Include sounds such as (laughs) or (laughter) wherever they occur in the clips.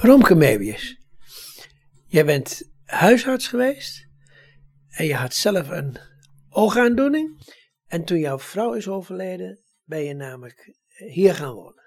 Romke jij bent huisarts geweest en je had zelf een oogaandoening. En toen jouw vrouw is overleden, ben je namelijk hier gaan wonen.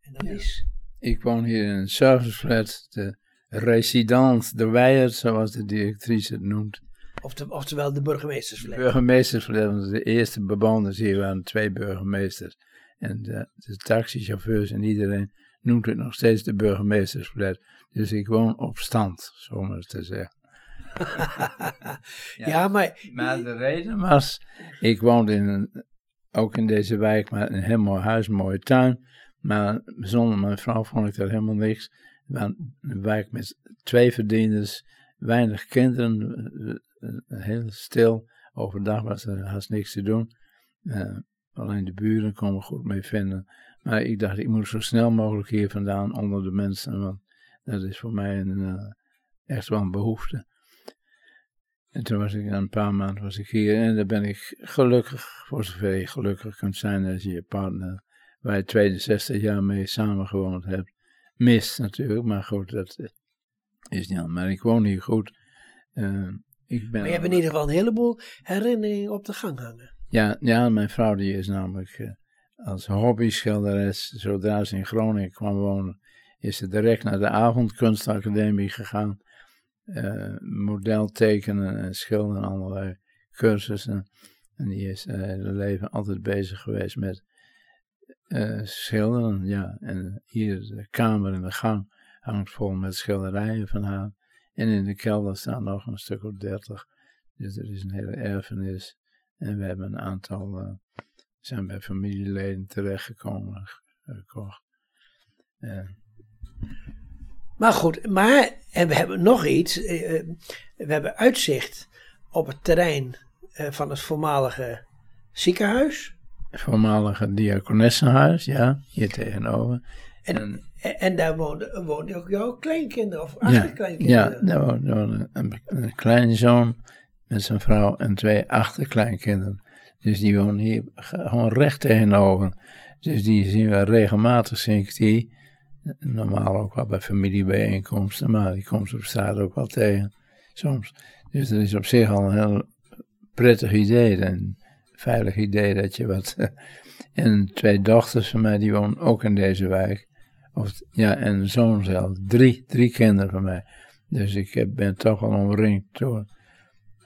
En dat Ja. is Ik woon hier in een serviceflat, de residence de Weijer, zoals de directrice het noemt. ofte- oftewel de burgemeestersflat. Burgemeestersflat, want de eerste bewoners hier waren twee burgemeesters. En de, de taxichauffeurs en iedereen noemt het nog steeds de burgemeestersflat. Dus ik woon op stand, zo maar te zeggen. (laughs) ja. maar Maar de reden was, ik woonde in een, ook in deze wijk, maar een heel mooi huis, een mooie tuin. Maar zonder mijn vrouw vond ik dat helemaal niks. Want een wijk met twee verdieners, weinig kinderen, eh, heel stil. Overdag was er haast niks te doen. Eh, alleen de buren kon me goed mee vinden. Maar ik dacht, ik moet zo snel mogelijk hier vandaan onder de mensen. Want dat is voor mij een, eh, echt wel een behoefte. En toen was ik na een paar maanden was ik hier en daar ben ik gelukkig, voor zover je gelukkig kunt zijn als je je partner, waar je 62 jaar mee samengewoond hebt, mist natuurlijk. Maar goed, dat eh, is niet aan. Maar ik woon hier goed. Eh, ik ben Maar je hebt in ieder geval een heleboel herinneringen op de gang hangen. ja, ja, mijn vrouw die is namelijk als hobby-schilderes, zodra ze in Groningen kwam wonen, is ze direct naar de avondkunstacademie gegaan. Eh, model tekenen en schilderen, allerlei cursussen. En die is haar hele leven altijd bezig geweest met eh, schilderen, ja. En hier de kamer in de gang hangt vol met schilderijen van haar. En in de kelder staan nog een stuk of dertig. Dus er is een hele erfenis. En we hebben een aantal, eh, zijn bij familieleden terechtgekomen, ge- gekocht. Eh, Maar goed, maar en we hebben nog iets. eh, eh, we hebben uitzicht op het terrein eh, van het voormalige ziekenhuis. voormalige diakonessenhuis, ja, hier tegenover. En, En- daar woonden woonden ook jouw kleinkinderen of Ja, achterkleinkinderen. ja daar woonde daar woonde een, een kleinzoon met zijn vrouw en twee achterkleinkinderen. Dus die wonen hier ge- gewoon recht tegenover. Dus die zien we regelmatig, zie ik die. Normaal ook wel bij familiebijeenkomsten, maar die komt op straat ook wel tegen, soms. Dus dat is op zich al een heel prettig idee, een veilig idee dat je wat... (laughs) En twee dochters van mij, die wonen ook in deze wijk. Of, ja, en een zoon zelf. Drie, drie kinderen van mij. Dus ik ben toch wel omringd door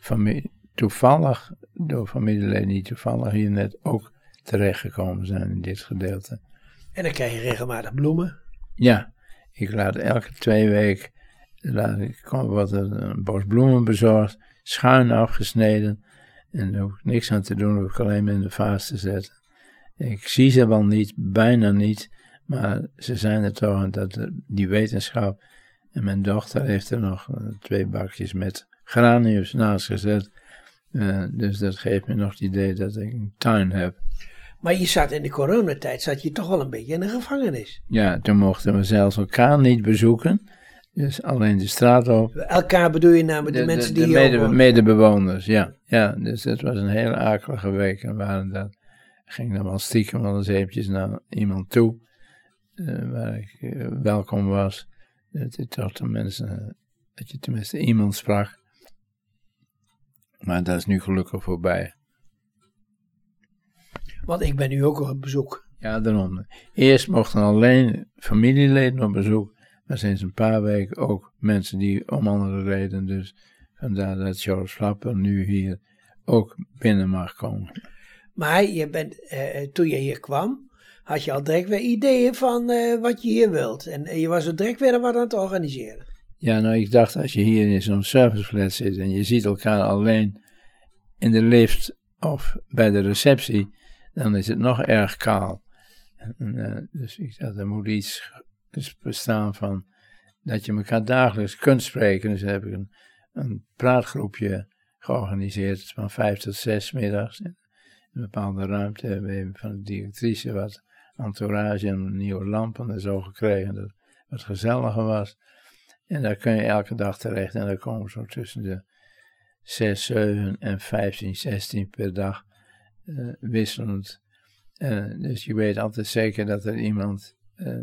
familie, toevallig, door familieleden die toevallig hier net ook terechtgekomen zijn in dit gedeelte. En dan krijg je regelmatig bloemen. Ja, ik laat elke twee weken, laat ik, er een bos bloemen bezorgd, schuin afgesneden. En daar hoef ik niks aan te doen, hoef ik alleen maar in de vaas te zetten. Ik zie ze wel niet, bijna niet, maar ze zijn er toch, en dat, die wetenschap. En mijn dochter heeft er nog eh, twee bakjes met graniums naast gezet. Eh, dus dat geeft me nog het idee dat ik een tuin heb. Maar je zat in de coronatijd zat je toch wel een beetje in de gevangenis. Ja, toen mochten we zelfs elkaar niet bezoeken. Dus alleen de straat op. Elkaar bedoel je namelijk de, mensen die de hier mede, medebewoners, ja. ja. Dus het was een hele akelige week. En waren dat, ging dan wel stiekem wel eens eventjes naar iemand toe. eh, waar ik eh, welkom was. Dat je toch de mensen, dat je tenminste iemand sprak. Maar dat is nu gelukkig voorbij. Want ik ben nu ook op bezoek. Ja, daarom. Eerst mochten alleen familieleden op bezoek, maar sinds een paar weken ook mensen die om andere redenen, dus vandaar dat George Flapper nu hier ook binnen mag komen. Maar je bent, eh, toen je hier kwam, had je al direct weer ideeën van eh, wat je hier wilt. En eh, je was er direct weer wat aan het organiseren. Ja, nou, ik dacht als je hier in zo'n serviceflat zit en je ziet elkaar alleen in de lift of bij de receptie, dan is het nog erg kaal. En, eh, dus ik dacht, er moet iets dus bestaan van dat je elkaar dagelijks kunt spreken. Dus heb ik een, een praatgroepje georganiseerd van vijf tot zes middags in een bepaalde ruimte. Hebben van de directrice wat entourage en nieuwe lampen en zo gekregen, dat het wat gezelliger was. En daar kun je elke dag terecht en daar komen zo tussen de 6, 7 en 15, 16 per dag eh, wisselend. Eh, dus je weet altijd zeker dat er iemand eh,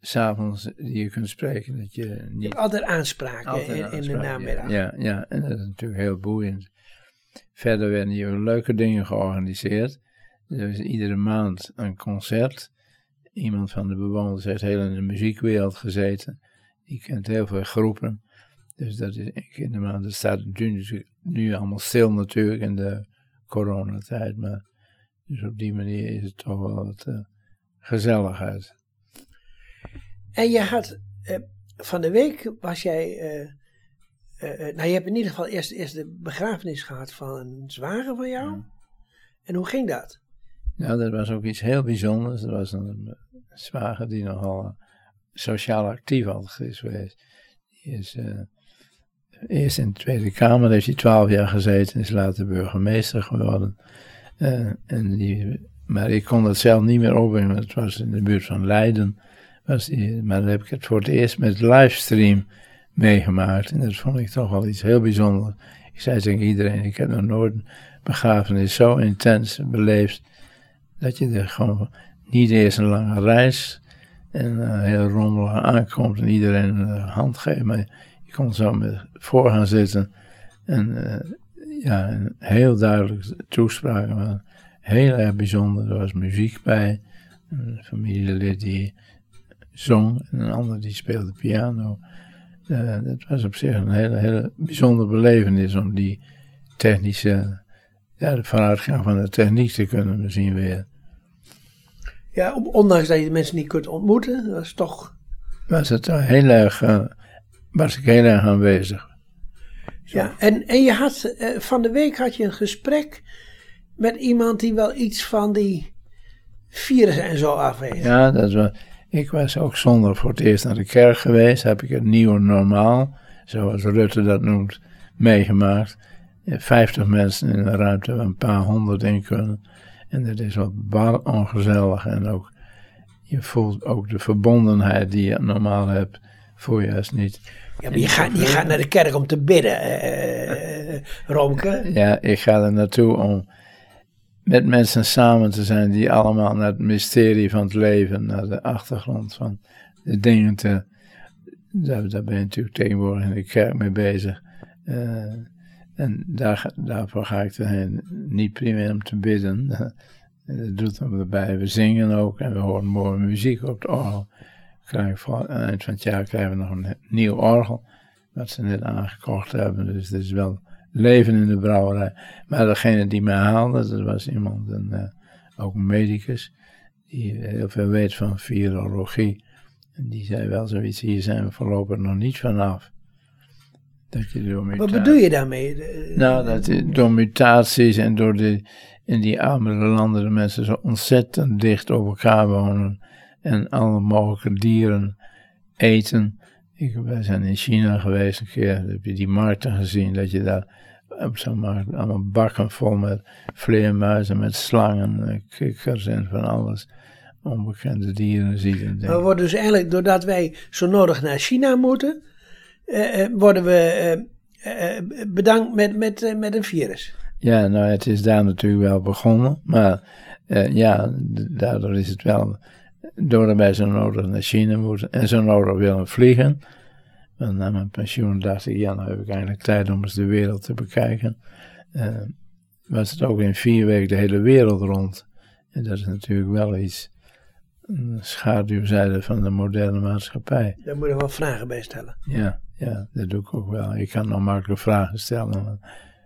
s'avonds die je kunt spreken. Dat je niet Altijd aanspraak altijd in, in de namiddag. Ja, ja, en dat is natuurlijk heel boeiend. Verder werden hier leuke dingen georganiseerd. Er is iedere maand een concert. Iemand van de bewoners heeft heel in de muziekwereld gezeten. Die kent heel veel groepen. Dus dat is maand. Het staat nu, nu allemaal stil natuurlijk in de coronatijd. Maar dus op die manier is het toch wel wat gezelligheid. En je had eh, van de week was jij. eh, nou, je hebt in ieder geval eerst, eerst de begrafenis gehad van een zwager van jou. Ja. En hoe ging dat? Nou, dat was ook iets heel bijzonders. Er was een zwager die nogal sociaal actief altijd is geweest. Die is eh, eerst in de Tweede Kamer, heeft hij twaalf jaar gezeten, is later burgemeester geworden. Eh, en die, maar ik kon dat zelf niet meer opbrengen, want het was in de buurt van Leiden. Was maar dan heb ik het voor het eerst met livestream meegemaakt. En dat vond ik toch wel iets heel bijzonders. Ik zei tegen iedereen, ik heb nog nooit een begrafenis zo intens beleefd dat je er gewoon niet eerst een lange reis en eh, heel rommelig aankomt en iedereen een hand geeft, maar je kon zo met voor gaan zitten en eh, ja, een heel duidelijk toespraken, maar heel erg bijzonder. Er was muziek bij, een familielid die zong en een ander die speelde piano. Eh, dat was op zich een hele, hele bijzondere belevenis om die technische, ja, de vooruitgang van de techniek te kunnen zien weer. Ja, ondanks dat je de mensen niet kunt ontmoeten, dat is toch. Was het heel erg, eh, was ik heel erg aanwezig. Ja, en, en je had eh, van de week had je een gesprek met iemand die wel iets van die virussen en zo af weet. Ja, dat was, ik was ook zondag voor het eerst naar de kerk geweest. Heb ik het nieuwe normaal, zoals Rutte dat noemt, meegemaakt. Eh, 50 mensen in een ruimte waar een paar honderd in kunnen. En dat is wat bar ongezellig. En ook, je voelt ook de verbondenheid die je normaal hebt, voel je juist niet. Ja, maar je gaat, je gaat naar de kerk om te bidden, eh, Romke. Ja, ik ga er naartoe om met mensen samen te zijn die allemaal naar het mysterie van het leven, naar de achtergrond van de dingen te. Daar, daar ben je natuurlijk tegenwoordig in de kerk mee bezig. Eh, en daar, daarvoor ga ik erheen. Niet primair om te bidden. En (laughs) dat doet hem erbij. We zingen ook en we horen mooie muziek op het orgel. Krijgen voor, het eind van het jaar krijgen we nog een nieuw orgel. Wat ze net aangekocht hebben. Dus het is wel leven in de brouwerij. Maar degene die mij haalde, dat was iemand, een, eh, ook een medicus, die heel veel weet van virologie. En die zei wel zoiets, hier zijn we voorlopig nog niet vanaf. Dat je door Wat bedoel je daarmee? Nou, dat door mutaties en door de, in die armere landen de mensen zo ontzettend dicht op elkaar wonen. En alle mogelijke dieren eten. Ik, wij zijn in China geweest een keer, heb je die markten gezien, dat je daar op zo'n markt allemaal bakken vol met vleermuizen, met slangen, eh, kikkers en van alles. Onbekende dieren ziet. En We worden dus eigenlijk, doordat wij zo nodig naar China moeten, eh, eh, worden we eh, bedankt met, met, met een virus. Ja, nou, het is daar natuurlijk wel begonnen, maar ja, daardoor is het wel, doordat wij zo nodig naar China moeten en zo nodig willen vliegen. Want na mijn pensioen dacht ik, ja, nou heb ik eigenlijk tijd om eens de wereld te bekijken. Was het ook in vier weken de hele wereld rond. En dat is natuurlijk wel iets, een schaduwzijde van de moderne maatschappij. Daar moeten we wel vragen bij stellen. Ja, ja, dat doe ik ook wel. Ik kan nog makkelijk vragen stellen. Want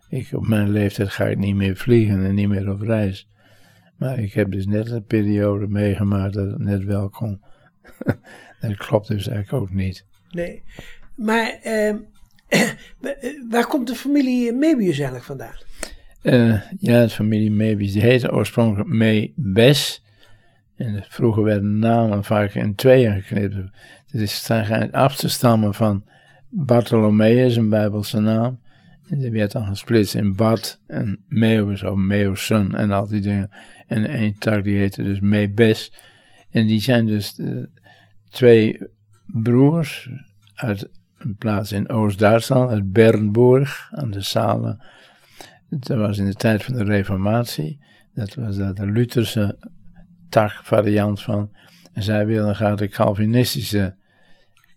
ik, op mijn leeftijd ga ik niet meer vliegen en niet meer op reis. Maar ik heb dus net een periode meegemaakt dat het net wel kon. (laughs) dat klopt dus eigenlijk ook niet. Nee. Maar (clears throat) eh, waar komt de familie Mebius eigenlijk vandaan? Eh, ja, de familie Mebius, die heette oorspronkelijk Meebes. En vroeger werden namen vaak in tweeën geknipt. Het is schijnt af te stammen van Bartholomeus, een Bijbelse naam. En die werd dan gesplitst in Bart en Meeuwis of Meeuwsen en al die dingen. En één tak die heette dus Meebes. En die zijn dus eh, twee broers uit een plaats in Oost-Duitsland, uit Bernburg aan de Salen. Dat was in de tijd van de Reformatie. Dat was daar de Lutherse tak variant van. En zij wilden graag de Calvinistische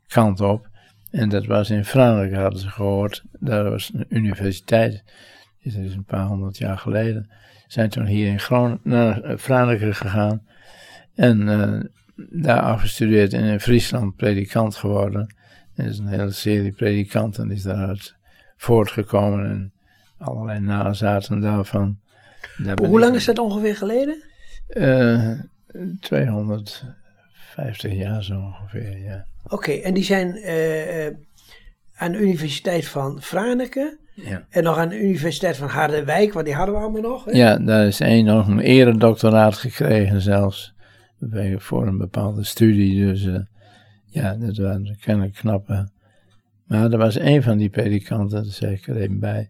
kant op. En dat was in Frankrijk, hadden ze gehoord. Daar was een universiteit. Dat is een paar honderd jaar geleden. Zijn toen hier in Groningen naar Frankrijk gegaan. En uh, daar afgestudeerd en in Friesland predikant geworden. Er is een hele serie predikanten is daaruit voortgekomen. En allerlei nazaten daarvan. Hoe lang is dat ongeveer geleden? Uh, 250 jaar zo ongeveer, ja. Oké, en die zijn uh, aan de Universiteit van Franeker. Ja. En nog aan de Universiteit van Harderwijk, want die hadden we allemaal nog. Hè? Ja, daar is één nog een eredoctoraat gekregen zelfs. Voor een bepaalde studie. Dus uh, ja, dat waren kennelijk knappe. Maar er was één van die predikanten, daar zeg ik er even bij.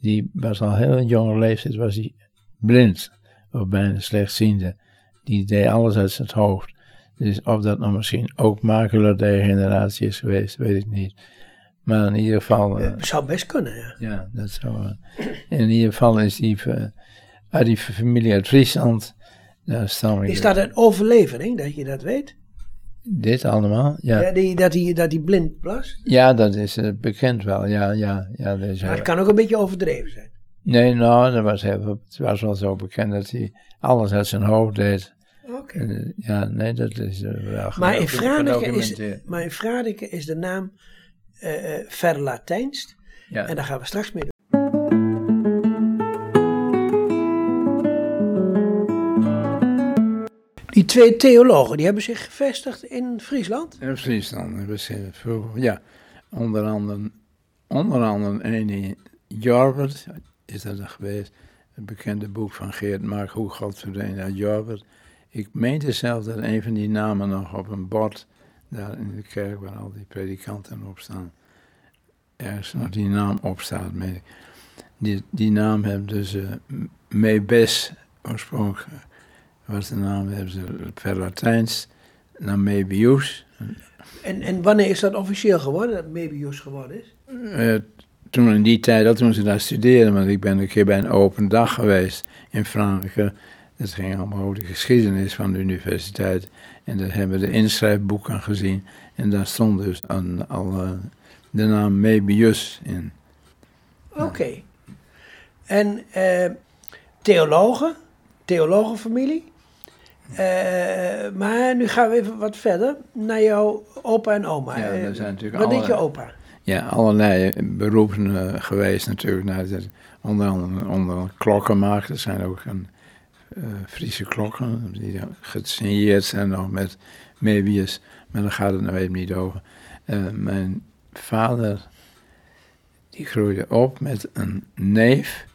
Die was al heel een jonge leeftijd, was hij blind. Of bijna slechtziende. Die deed alles uit zijn hoofd. Dus of dat nou misschien ook maculadegeneratie is geweest, weet ik niet. Maar in ieder geval... Uh, zou best kunnen, ja. Ja, dat zou... Uh, in ieder geval is die, uh, uit die familie uit Friesland, daar stam ik... Is dat een overlevering, dat je dat weet? Dit allemaal, ja. ja die, dat, hij dat die blind was? Ja, dat is bekend wel, ja, ja. ja dat maar het kan ook een beetje overdreven zijn. Nee, nou, dat was heel, het was wel zo bekend dat hij alles uit zijn hoofd deed. Oké. Okay. Ja, nee, dat is wel maar in Franeker is, Maar in Franeker is de naam uh, Verlatijnst. Ja. En daar gaan we straks mee doen. Die twee theologen, die hebben zich gevestigd in Friesland? In Friesland hebben ze vroeger, ja. Onder andere, onder andere Jorbert, is dat er geweest. Het bekende boek van Geert Mark, Hoe God verdwijnt uit Jorbert. Ik meende zelf dat een van die namen nog op een bord daar in de kerk waar al die predikanten op staan, ergens nog die naam op staat. Die, die naam hebben dus uh, Mebes oorspronkelijk, was de naam, hebben ze per Latijns, naar Mebius. En, en wanneer is dat officieel geworden, dat Mebius geworden is? Uh, toen in die tijd, dat toen ze daar studeerden, want ik ben een keer bij een open dag geweest in Frankrijk. Het ging allemaal over de geschiedenis van de universiteit. En daar hebben we de inschrijfboeken gezien. En daar stond dus aan, al uh, de naam Mebius in. Oké. En uh, theologen, theologenfamilie. Uh, maar nu gaan we even wat verder naar jouw opa en oma. Ja, er zijn natuurlijk wat deed je opa? Ja, allerlei beroepen geweest natuurlijk. Nou, onder andere onder klokkenmaker. Er zijn ook een Friese klokken, die gesigneerd zijn nog met Mebius, maar daar gaat het nou even niet over. Uh, mijn vader, die groeide op met een neef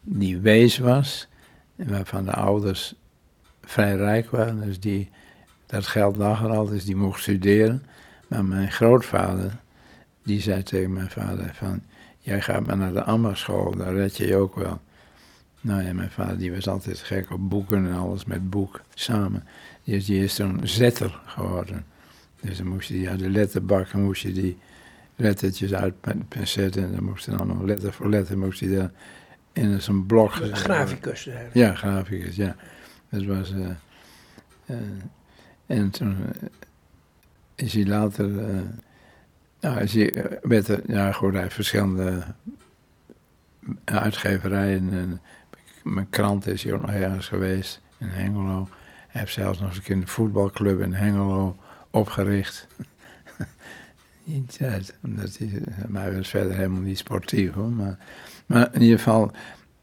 die wees was, waarvan de ouders vrij rijk waren, dus die, dat geld lag er al, dus die mocht studeren. Maar mijn grootvader, die zei tegen mijn vader van, jij gaat maar naar de ambachtschool, daar red je je ook wel. Nou ja, mijn vader die was altijd gek op boeken en alles met boek samen. Die, die is toen zetter geworden. Dus dan moest je uit de letterbak moest je die lettertjes uit zetten. En dan moest je allemaal letter voor letter moest je daar in zo'n blok. Graficus eigenlijk. Ja, graficus, ja. Dat was... Uh, uh, en toen uh, is hij later... nou, is hij, werd er, ja goed, hij heeft verschillende uitgeverijen en mijn krant is hier ook nog ergens geweest in Hengelo. Hij heeft zelfs nog eens een keer een voetbalclub in Hengelo opgericht. (laughs) in tijd, omdat maar hij was verder helemaal niet sportief hoor. Maar, maar in ieder geval,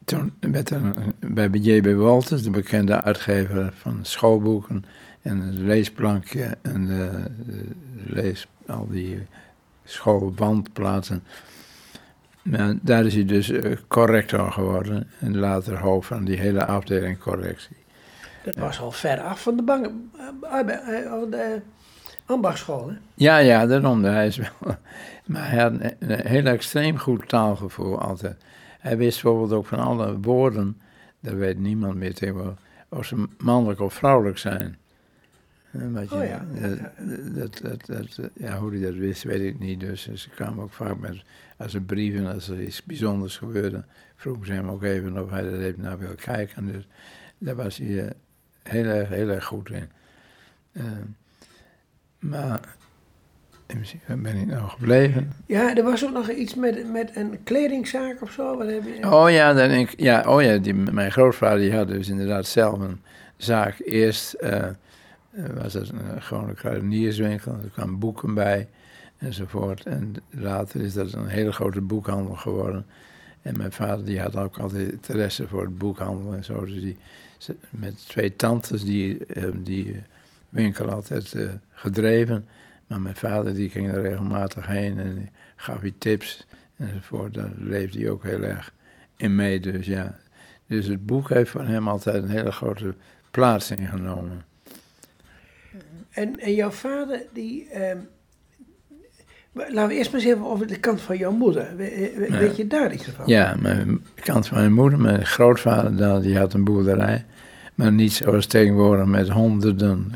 toen werd er bij J.B. Walters, de bekende uitgever van schoolboeken en het leesplankje en de, de lees, al die schoolbandplaatsen daar is hij dus uh, corrector geworden en later hoofd van die hele afdeling correctie. Dat was al ver af van de, bang, uh, de ambachtschool, hè? Ja, ja, daarom. Hij is wel, (laughs) maar hij had een, heel extreem goed taalgevoel altijd. Hij wist bijvoorbeeld ook van alle woorden, daar weet niemand meer tegenwoordig, of ze mannelijk of vrouwelijk zijn. Je, oh ja. Dat, dat, dat, ja, hoe hij dat wist, weet ik niet. Dus ze kwamen ook vaak met als er brieven, als er iets bijzonders gebeurde, vroegen ze hem ook even of hij er even naar wil kijken. Dus daar was hij uh, heel, erg, heel erg goed in. Uh, Maar principe ben ik nou gebleven. Ja, er was ook nog iets met, met een kledingzaak of zo. Wat heb je? Oh ja, dan denk ik, ja, oh ja die, mijn grootvader die had dus inderdaad zelf een zaak. Eerst eh, eh, was het een gewone kruidenierswinkel, er kwamen boeken bij enzovoort. En later is dat een hele grote boekhandel geworden. En mijn vader die had ook altijd interesse voor het boekhandel en zo. Dus die, met twee tantes die eh, die winkel altijd eh, gedreven. Maar mijn vader die ging er regelmatig heen en gaf hij tips enzovoort. Daar leefde hij ook heel erg in mee. Dus ja, dus het boek heeft voor hem altijd een hele grote plaats ingenomen. En, en jouw vader, die. ehm, laten we eerst maar eens even over de kant van jouw moeder. We- we- Ja. Weet je daar iets van? Ja, mijn kant van mijn moeder, mijn grootvader, die had een boerderij. Maar niet zoals tegenwoordig met honderden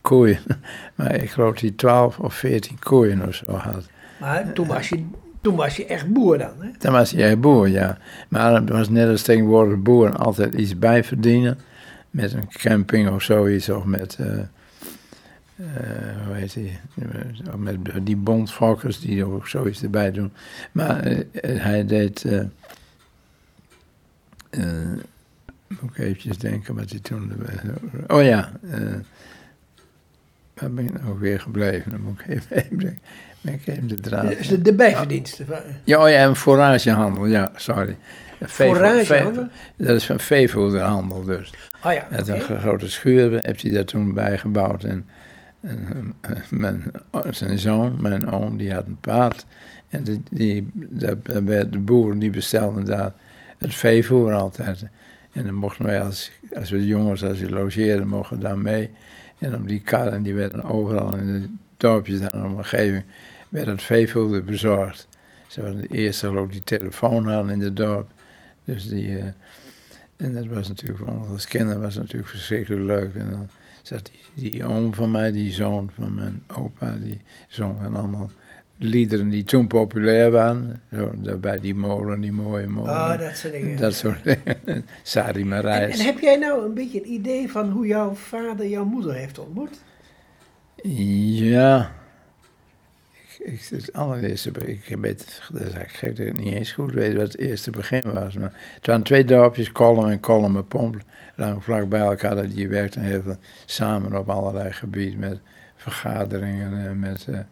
koeien. (laughs) Maar ik geloof dat hij 12 of 14 koeien of zo had. Maar toen was, je, toen was je echt boer dan, hè? Dan was hij echt boer, ja. Maar het was net als tegenwoordig boeren altijd iets bijverdienen. Met een camping of zoiets, of met, eh, eh, hoe heet die, met die bondfokkers die ook zoiets erbij doen. Maar eh, eh, hij deed, eh, moet ik eventjes denken wat hij toen, oh ja, waar ben ik nou weer gebleven? Dan moet ik even, (laughs) even ik even de draad. De, de bijverdiensten. Ja, oh ja, en foragehandel, ja, sorry. Foragehandel? Dat is van veevoederhandel dus. Oh ja, Met een grote schuur heeft hij daar toen bijgebouwd. En, en eh, mijn, zijn zoon, mijn oom, die had een paard. En die, werd de boeren die bestelden daar het veevoer altijd. En dan mochten wij als, als we jongens, als we logeerden, mochten we daar mee. En op die karren, die werden overal in de dorpjes daar de omgeving, werd het veevoer bezorgd. Ze waren de eerste geloof die telefoon hadden in het dorp. Dus die, eh, en dat was natuurlijk voor ons als kinderen was het natuurlijk verschrikkelijk leuk. En dan zat die, die oom van mij, die zoon van mijn opa, die zong van allemaal liederen die toen populair waren. Zo, daarbij die molen, die mooie molen. Oh, dat soort dingen. dat soort dingen. (laughs) Sari en, Marijs. en heb jij nou een beetje een idee van hoe jouw vader jouw moeder heeft ontmoet? Ja. Ik, het allereerste, ik weet, dat is gek niet eens goed weet wat het eerste begin was. Maar het waren twee dorpjes, Kolm en Kolmenpomp, lang vlak bij elkaar. dat Die werkten heel veel samen op allerlei gebieden met vergaderingen en met eh, eh,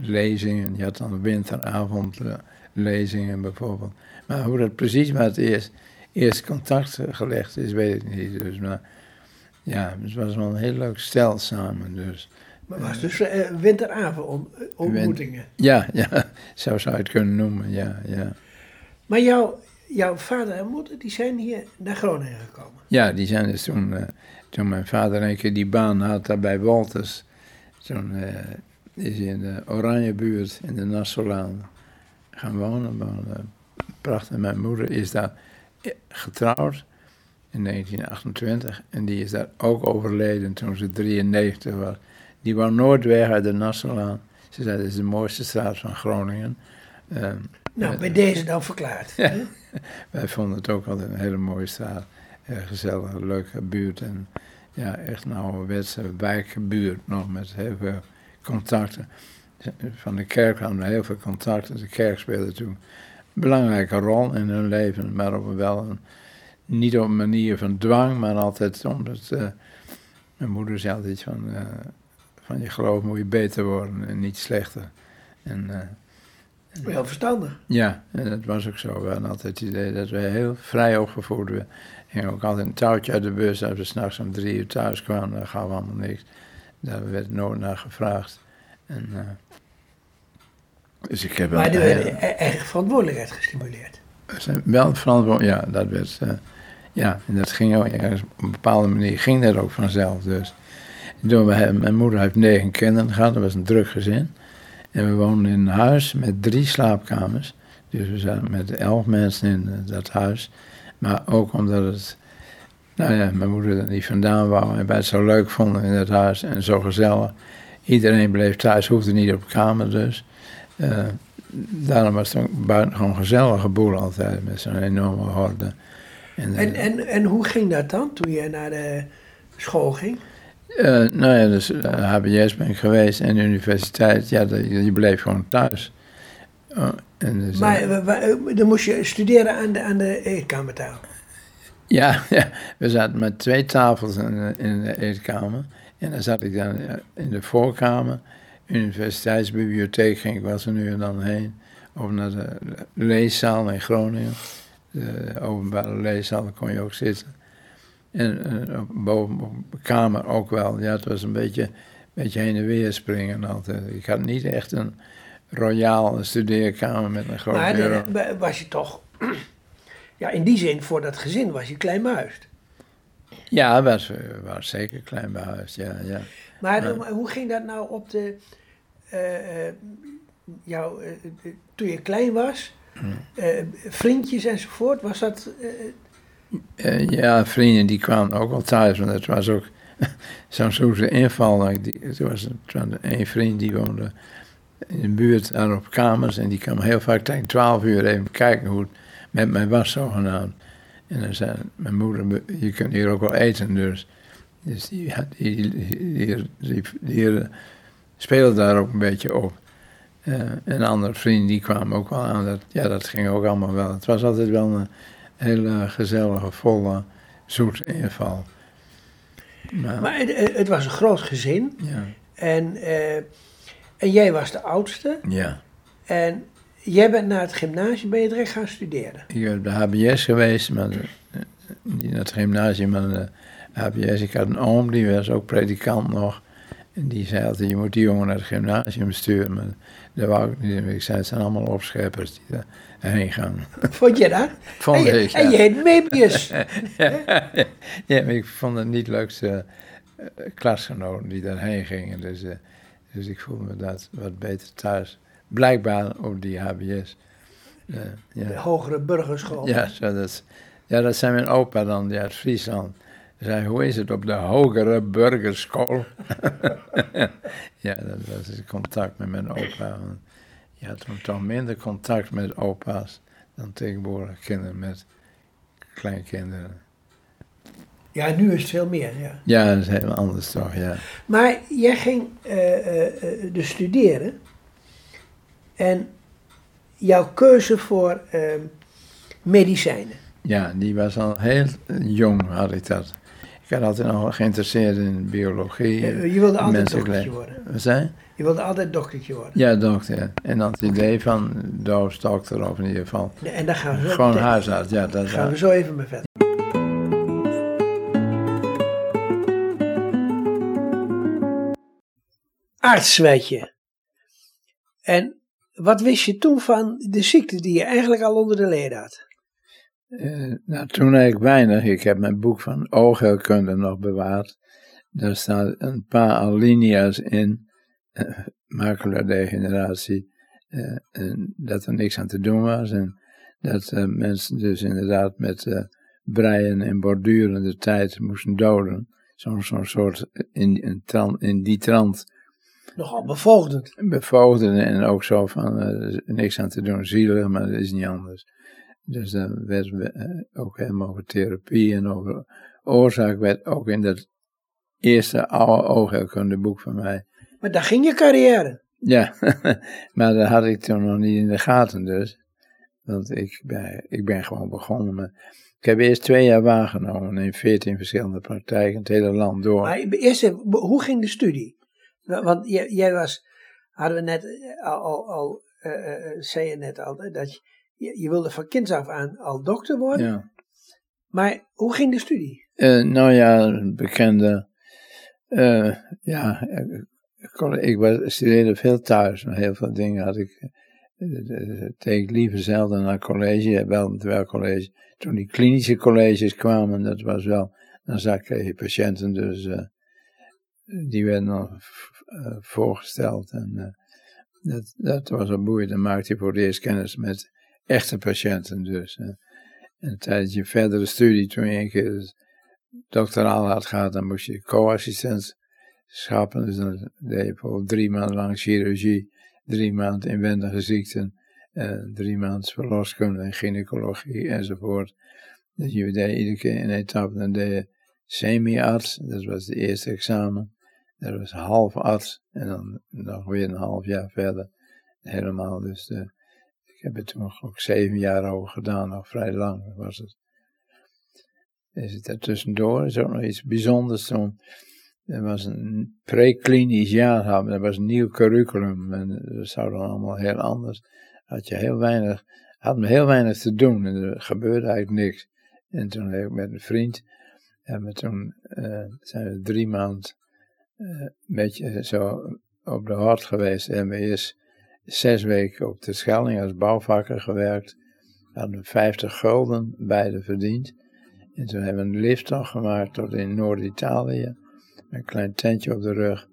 lezingen. Je had dan winteravondlezingen bijvoorbeeld. Maar hoe dat precies met het eerst, contact eh, gelegd is, weet ik niet. Dus, maar ja, het was wel een heel leuk stel samen. Dus. Maar was dus eh, winteravond eh, ontmoetingen. Ja, ja, (laughs) zo zou je het kunnen noemen, ja, ja. Maar jouw, jouw vader en moeder die zijn hier naar Groningen gekomen. Ja, die zijn dus toen, eh, toen mijn vader een keer die baan had daar bij Walters, toen is hij in de Oranjebuurt in de Nassolaan gaan wonen. wonen. Prachtig, mijn moeder is daar getrouwd in 1928 en die is daar ook overleden toen ze 93 was. Die wou nooit weg uit de Nassolaan. Ze zei, dit is de mooiste straat van Groningen. Ehm, Nou, bij deze dan verklaard. (laughs) Wij vonden het ook altijd een hele mooie straat. Heel gezellig, leuke buurt. En ja, echt een ouderwetse wijkbuurt nog met heel veel contacten. Van de kerk hadden we heel veel contacten. De kerk speelde toen een belangrijke rol in hun leven. Maar op wel een, niet op een manier van dwang, maar altijd omdat... eh, mijn moeder zei altijd van... van je geloof moet je beter worden en niet slechter. En... eh, Wel verstandig. ja, en dat was ook zo. We hadden altijd het idee dat we heel vrij opgevoed werden. We gingen ook altijd een touwtje uit de bus als we s'nachts om drie uur thuis kwamen. Daar gaven we allemaal niks. Daar werd nooit naar gevraagd. En, eh, dus ik heb wel, Maar er heel- werd e- eigen verantwoordelijkheid gestimuleerd. wel verantwoordelijk. Ja, dat werd. eh, ja, en dat ging ook. ja, op een bepaalde manier ging dat ook vanzelf. Dus. En toen we, hebben- mijn moeder heeft negen kinderen gehad. Dat was een druk gezin. En we woonden in een huis met drie slaapkamers. Dus we zaten met elf mensen in eh, dat huis. Maar ook omdat het. Nou ja, mijn moeder er niet vandaan wou. En wij het zo leuk vonden in het huis. En zo gezellig. Iedereen bleef thuis, hoefde niet op kamer dus. Eh, daarom was het ook buitengewoon gezellige boel altijd. Met zo'n enorme horde. En, eh, En, en, en hoe ging dat dan toen je naar de school ging? Eh, nou ja, dus eh, HBS ben ik geweest en de universiteit, ja, dat- je, bleef gewoon thuis. Oh, en dus, eh, Maar wa- dan moest je studeren aan de, aan de eetkamertaal. ja, (laughs) ja, we zaten met twee tafels in, de- in de eetkamer. En dan zat ik dan eh, in de voorkamer. Universiteitsbibliotheek ging ik wel nu en dan heen. Of naar de leeszaal in Groningen. De openbare leeszaal, daar kon je ook zitten. En eh, boven op kamer ook wel. Ja, het was een beetje, beetje heen en weer springen altijd. Ik had niet echt een royaal studeerkamer met een groot Maar de- was je toch, (clears throat) ja, in die zin voor dat gezin was je klein behuisd. Ja, was, was zeker klein behuisd, ja, ja. Maar maar hoe ging dat nou op de, eh, eh, jou, eh, eh, toen je klein was, eh, vriendjes enzovoort, was dat, eh, ja, vrienden die kwamen ook wel thuis, want het was ook (laughs) zo'n zoete inval. Die, er was een, een vriend die woonde in de buurt daar op kamers en die kwam heel vaak tegen 12 uur even kijken hoe het met mij was zogenaamd. En dan zei mijn moeder, je kunt hier ook wel eten dus. Dus die, die, die, die, speelde daar ook een beetje op. Eh, en andere vrienden die kwamen ook wel aan. Dat, ja, dat ging ook allemaal wel. Het was altijd wel een hele gezellige, volle, zoet inval. Maar, maar het, eh, het was een groot gezin ja, en, eh, en jij was de oudste ja. en jij bent naar het gymnasium, ben je direct gaan studeren. Ik ben op de HBS geweest, maar de- eh, niet naar het gymnasium, maar de HBS. Ik had een oom, die was ook predikant nog. En die zei altijd, je moet die jongen naar het gymnasium sturen. Maar dat wou ik niet. Ik zei, het zijn allemaal opscheppers die daarheen gaan. (laughs) Vond je dat? Vond en, je, ik, en ja. je heet Mebius. (laughs) ja, maar ik vond het niet leukste eh, klasgenoten die daarheen gingen. Dus, eh, dus ik voelde me dat wat beter thuis. Blijkbaar op die HBS. Eh, De hogere burgerschool. Ja, zo dat, ja, dat zei mijn opa dan, die uit Friesland. Zei, hoe is het op de hogere burgerschool? (laughs) ja, dat was het contact met mijn opa. Je had toen toch minder contact met opa's dan tegenwoordig kinderen met kleinkinderen. Ja, nu is het veel meer, ja. Ja, dat is heel anders toch, ja. Maar jij ging eh, dus studeren. En jouw keuze voor ehm, medicijnen. Ja, die was al heel jong, had ik dat. Ik had altijd nog geïnteresseerd in biologie. je wilde altijd doktertje leven. worden. Wat zei je? Wilde altijd doktertje worden. Ja, dokter. En dan het idee van doofdokter, of in ieder geval En daar gaan we zo, gewoon huisarts. Ja, dat gaan we zo even mee verder. Arts, je. En wat wist je toen van de ziekte die je eigenlijk al onder de leden had? Eh, nou, toen eigenlijk weinig. Ik heb mijn boek van oogheelkunde nog bewaard. Daar staan een paar alinea's in. eh maculadegeneratie. eh, en dat er niks aan te doen was. En dat mensen dus inderdaad met breien en borduren de tijd moesten doden. Zo'n zo'n soort in, in, tran- in die trant Nogal bevoogden en ook zo van er is niks aan te doen, zielig, maar dat is niet anders. Dus dan werd we, eh, ook helemaal over therapie en over oorzaak werd ook in dat eerste oude oogheelkundeboek van mij. Maar daar ging je carrière. Ja, (laughs) maar dat had ik toen nog niet in de gaten dus. Want ik ben, ik ben gewoon begonnen met... Ik heb eerst twee jaar waargenomen in veertien verschillende praktijken, het hele land door. Maar eerst even, hoe ging de studie? Want jij, jij was, hadden we net eh, al, al, al eh, zei je net al, dat je, je, je wilde van kinds af aan al dokter worden. Ja. Maar hoe ging de studie? Eh, nou ja, een bekende. eh, ja, eh, ik, ik was, studeerde veel thuis, maar heel veel dingen had ik. deed ik liever zelden naar college, wel met wel college. Toen die klinische colleges kwamen, dat was wel. Dan zag ik je patiënten, dus. die werden dan voorgesteld. En dat, dat was wel boeiend. Dan maakte je voor het eerst kennis met echte patiënten, dus. En tijdens je verdere studie, toen je een keer het doctoraal had gehad, dan moest je co-assistent schappen. Dus dan deed je bijvoorbeeld drie maanden lang chirurgie, drie maanden inwendige ziekten, eh, drie maanden verloskunde en gynaecologie enzovoort. Dus je deed iedere keer een etappe, dan deed je semi-arts, dat was de eerste examen. Dat was half arts en dan nog weer een half jaar verder helemaal. Dus heb er toen ook zeven jaar over gedaan, nog vrij lang was het. Is het er tussendoor, is ook nog iets bijzonders toen. Er was een preklinisch jaar, er was een nieuw curriculum en dat zou allemaal heel anders. Had je heel weinig, had me heel weinig te doen en er gebeurde eigenlijk niks. En toen heb ik met een vriend, en we toen uh, zijn we drie maanden uh, een beetje zo op de hart geweest. En we eerst zes weken op de Schelling als bouwvakker gewerkt. We hadden 50 gulden beide verdiend. En toen hebben we een lifttocht gemaakt tot in Noord-Italië. Een klein tentje op de rug.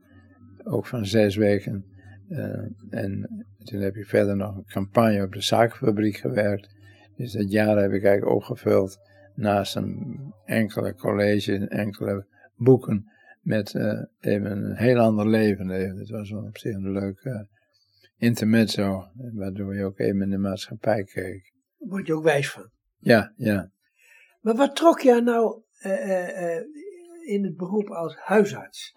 Ook van zes weken. Uh, en toen heb ik verder nog een campagne op de zakenfabriek gewerkt. Dus dat jaar heb ik eigenlijk opgevuld. Naast een enkele college, enkele boeken. Met uh, even een heel ander leven. Het was wel op zich een leuk intermezzo. Waardoor je ook even in de maatschappij keek. Daar word je ook wijs van. Ja, ja. Maar wat trok je nou uh, uh, in het beroep als huisarts?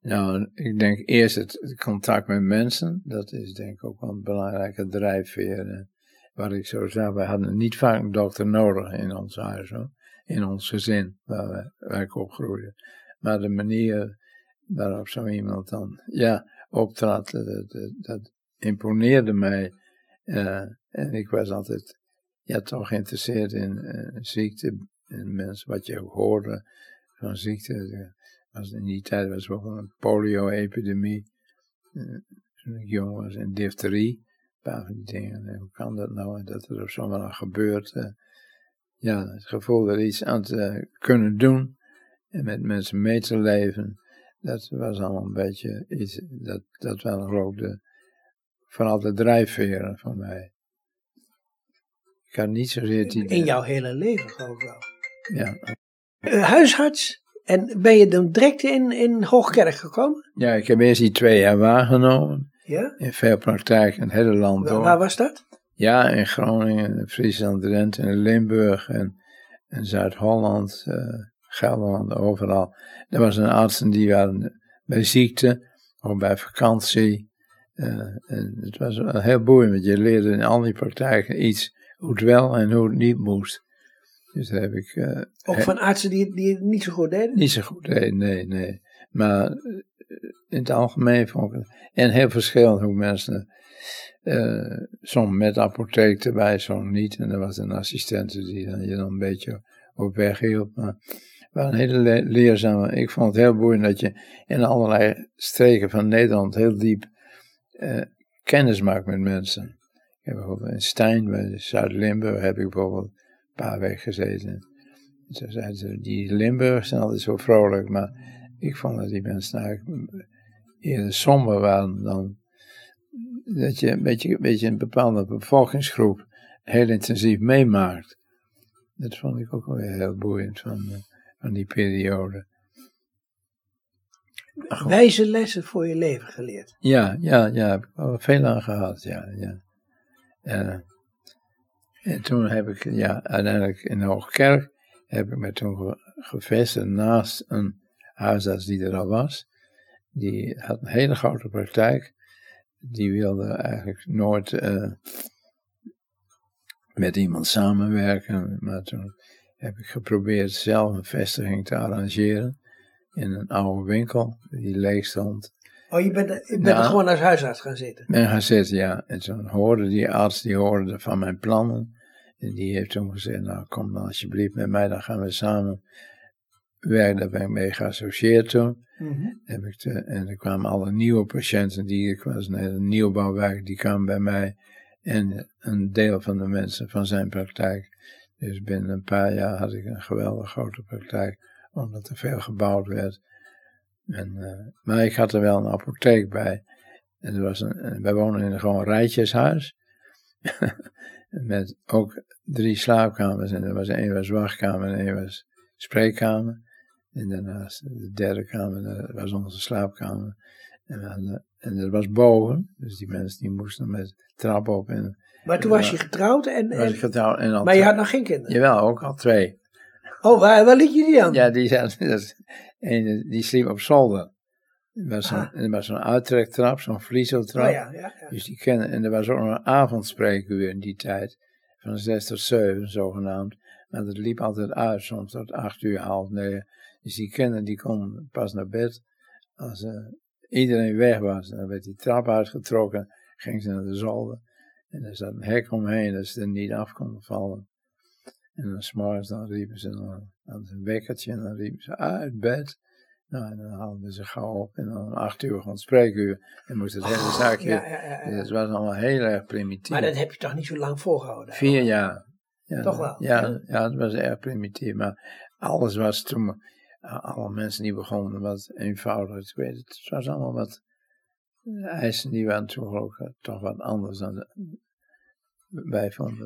Nou, ik denk eerst het, contact met mensen. Dat is denk ik ook wel een belangrijke drijfveer. Wat ik zo zei, we hadden niet vaak een dokter nodig in ons huis, hoor. in ons gezin waar, we, waar ik opgroeide. Maar de manier waarop zo iemand dan ja, optrad, dat, dat, dat imponeerde mij. Uh, en ik was altijd ja, toch geïnteresseerd in uh, ziekte en mensen, wat je ook hoorde van ziekte. Was in die tijd was er ook een polio-epidemie. Uh, toen ik jong was, en difterie. Een paar van die dingen. En hoe kan dat nou? En dat er op zo'n manier gebeurt. Ja, het gevoel er iets aan te kunnen doen. En met mensen mee te leven. Dat was allemaal een beetje iets. Dat, dat waren geloof ik de, vooral de drijfveren van mij. Ik had niet zozeer die... In jouw hele leven geloof ik wel. Ja. Uh, huisarts. En ben je dan direct in, in Hoogkerk gekomen? Ja, ik heb eerst die twee jaar waargenomen. Ja? In veel praktijk in het hele land door. Waar was dat? Ja, in Groningen, in Friesland, Drenthe, in Limburg en, en Zuid-Holland, uh, Gelderland, overal. Er was een arts die waren bij ziekte of bij vakantie. Uh, en het was wel heel boeiend, want je leerde in al die praktijken iets hoe het wel en hoe het niet moest. Dus daar heb ik. Uh, Ook van artsen die, die het niet zo goed deden? Niet zo goed deden, nee, nee. Maar in het algemeen vond ik het. En heel verschillend hoe mensen. Uh, soms met apotheek erbij, soms niet. En er was een assistent die dan, je dan een beetje op weg hielp. Maar het was een hele leerzame. Ik vond het heel boeiend dat je in allerlei streken van Nederland heel diep uh, kennis maakt met mensen. Ik heb bijvoorbeeld in Stijn, bij Zuid-Limburg, heb ik bijvoorbeeld een paar weken gezeten. Ze zeiden ze, die Limburgers zijn altijd zo vrolijk, maar ik vond dat die mensen eigenlijk eerder somber waren dan dat je een beetje, een beetje een bepaalde bevolkingsgroep heel intensief meemaakt. Dat vond ik ook wel heel boeiend van, van die periode. Wijze lessen voor je leven geleerd. Ja, ja, ja, heb ik wel veel aan gehad, ja, ja. En toen heb ik, ja, uiteindelijk in Hoogkerk, heb ik me toen gevestigd naast een huisarts die er al was. Die had een hele grote praktijk. Die wilde eigenlijk nooit uh, met iemand samenwerken. Maar toen heb ik geprobeerd zelf een vestiging te arrangeren. In een oude winkel die leeg stond. Oh, je bent, je bent ja, er gewoon als huisarts gaan zitten? Ben gaan zitten, ja. En toen hoorde die arts, die hoorde van mijn plannen. En die heeft toen gezegd, nou kom dan alsjeblieft met mij, dan gaan we samen werken. Daar ben ik mee geassocieerd toen. Mm-hmm. Heb ik te, en er kwamen alle nieuwe patiënten, die, ik was een hele nieuwbouwwerk, die kwamen bij mij. En een deel van de mensen van zijn praktijk. Dus binnen een paar jaar had ik een geweldig grote praktijk, omdat er veel gebouwd werd. En, uh, maar ik had er wel een apotheek bij. En er was een, wij wonen in een gewoon rijtjeshuis. (laughs) met ook drie slaapkamers. En er was één was wachtkamer en één was spreekkamer. En daarnaast de derde kamer, dat was onze slaapkamer. En, hadden, en dat was boven, dus die mensen die moesten met trap op. En, maar toen was je getrouwd en... Was ik getrouwd en al maar je had nog geen kinderen? Jawel, ook al twee. Oh, waar, waar liet je die dan? Ja, die, zat, (laughs) dat die sliep op zolder. Er was Ah. er was zo'n uittrektrap, zo'n vliezeltrap. Oh, ja, ja, ja. Dus die kennen, en er was ook nog een avondspreekuur in die tijd. Van zes tot zeven, zogenaamd. Maar dat liep altijd uit, soms tot acht uur, half negen. Dus die kinderen die konden pas naar bed als eh, iedereen weg was. Dan werd die trap uitgetrokken, gingen ze naar de zolder. En er zat een hek omheen, dat ze er niet af konden vallen. En dan s'morgens dan riepen ze, dan hadden ze een wekkertje en dan riepen ze uit bed. Nou, en dan haalden ze gauw op en dan om acht uur gewoon spreekuur. En moest het hele zaakje. Oh, Ja, ja, ja, ja. Dat was allemaal heel erg primitief. Maar dat heb je toch niet zo lang volgehouden? Vier jaar. Ja, Toch wel? Ja, Ja. het was erg primitief. Maar alles was toen, alle mensen die begonnen, wat eenvoudiger. Ik weet het, het was allemaal wat, de eisen die waren toen ook eh, toch wat anders dan de,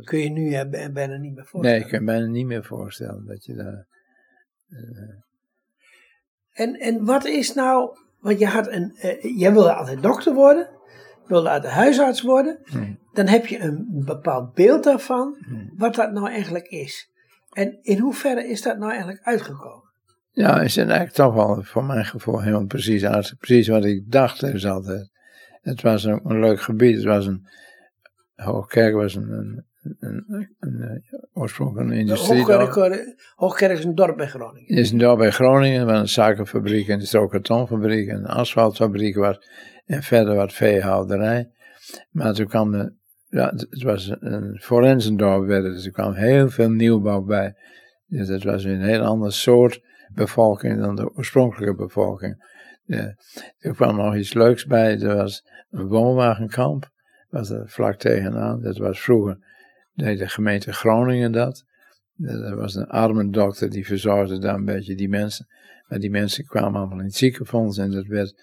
Kun je nu b- bijna niet meer Nee, voorstellen. ik kan me bijna niet meer voorstellen dat je daar... eh, En, en wat is nou, want je had een, eh, jij wilde altijd dokter worden, wilde altijd huisarts worden. hmm, Dan heb je een bepaald beeld daarvan, hmm. wat dat nou eigenlijk is. En in hoeverre is dat nou eigenlijk uitgekomen? Ja, is het eigenlijk toch wel voor mijn gevoel helemaal precies. Precies wat ik dacht is altijd. Het was een, een leuk gebied. Het was een. Hoogkerk was een. een, een, een, een oorspronkelijk een industriedorp. Hoogkerk, Hoogkerk is een dorp bij Groningen. Het is een dorp bij Groningen, waar een suikerfabriek en een strokartonfabriek en een asfaltfabriek was. En verder wat veehouderij. Maar toen kwam de. Ja, het het was een forensendorp, werd het, dus er kwam heel veel nieuwbouw bij. Dus het was een heel ander soort bevolking dan de oorspronkelijke bevolking. Ja, er kwam nog iets leuks bij. Er was een woonwagenkamp, was er vlak tegenaan. Dat was vroeger, deed de gemeente Groningen dat. Er was een arme dokter die verzorgde daar een beetje die mensen. Maar die mensen kwamen allemaal in het ziekenfonds en dat werd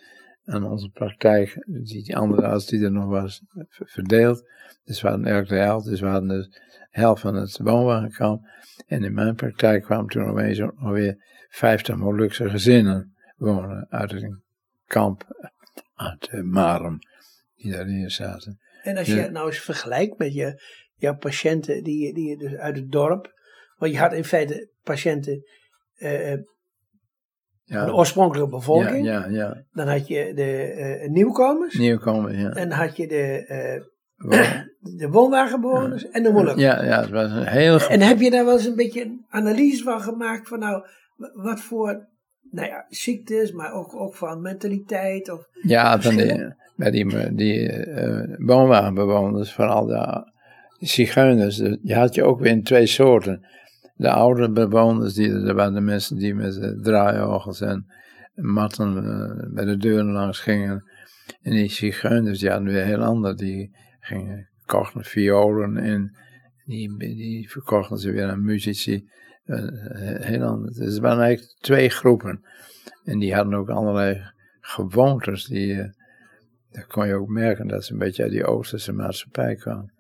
aan onze praktijk, die, andere arts die er nog was, ver- verdeeld. Dus we hadden elk de helft, dus we hadden de helft van het woonwagenkamp. En in mijn praktijk kwamen toen opeens weer 50 Molukse gezinnen wonen uit een kamp uit uh, Marum, die daarin zaten. En als je Ja. het nou eens vergelijkt met je, jouw patiënten die, die je dus uit het dorp, want je had in feite patiënten eh, van de Ja, oorspronkelijke ja, bevolking, ja, ja. dan had je de eh, nieuwkomers, Nieuwkomen, ja. en dan had je de, Wo- (clears throat) de woonwagenbewoners en de Molukkers. Ja, ja, het was een heel En heb je daar wel eens een beetje een analyse van gemaakt van nou, wat voor nou ja, ziektes, maar ook, ook van mentaliteit of Ja, van die, bij die, die eh, woonwagenbewoners, vooral de, zigeuners, de- je had je ook weer in twee soorten. De oude bewoners, die, er waren de mensen die met uh, draaiorgels en matten eh, bij de deuren langs gingen. En die zigeuners, die hadden weer heel ander, die gingen, kochten violen en die, die verkochten ze weer aan muzici. Eh, er waren eigenlijk twee groepen. En die hadden ook allerlei gewoontes die, eh, daar kon je ook merken dat ze een beetje uit die Oosterse maatschappij kwamen.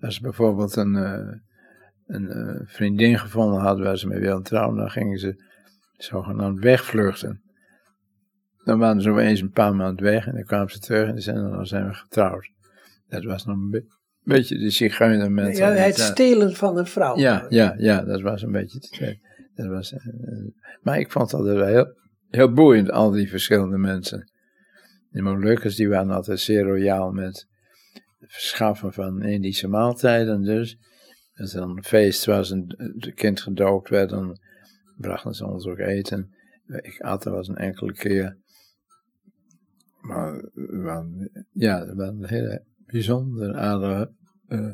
Als ze bijvoorbeeld een, eh, een vriendin gevonden hadden waar ze mee wilden trouwen, dan gingen ze zogenaamd wegvluchten. Dan waren ze opeens een paar maanden weg en dan kwamen ze terug en zeiden dan zijn we getrouwd. Dat was nog een be- beetje de zigeuner ja, mentaliteit. het stelen van een vrouw. Ja, ja, ja, dat was een beetje te. Dat was, eh, eh, maar ik vond dat wel heel, heel boeiend, al die verschillende mensen. De Molukkers die waren altijd zeer royaal met het verschaffen van Indische maaltijden dus. Als er een feest was en het kind gedoopt werd, dan brachten ze ons ook eten. Ik at er was een enkele keer. Maar ja, we waren hele bijzonder aardige, eh,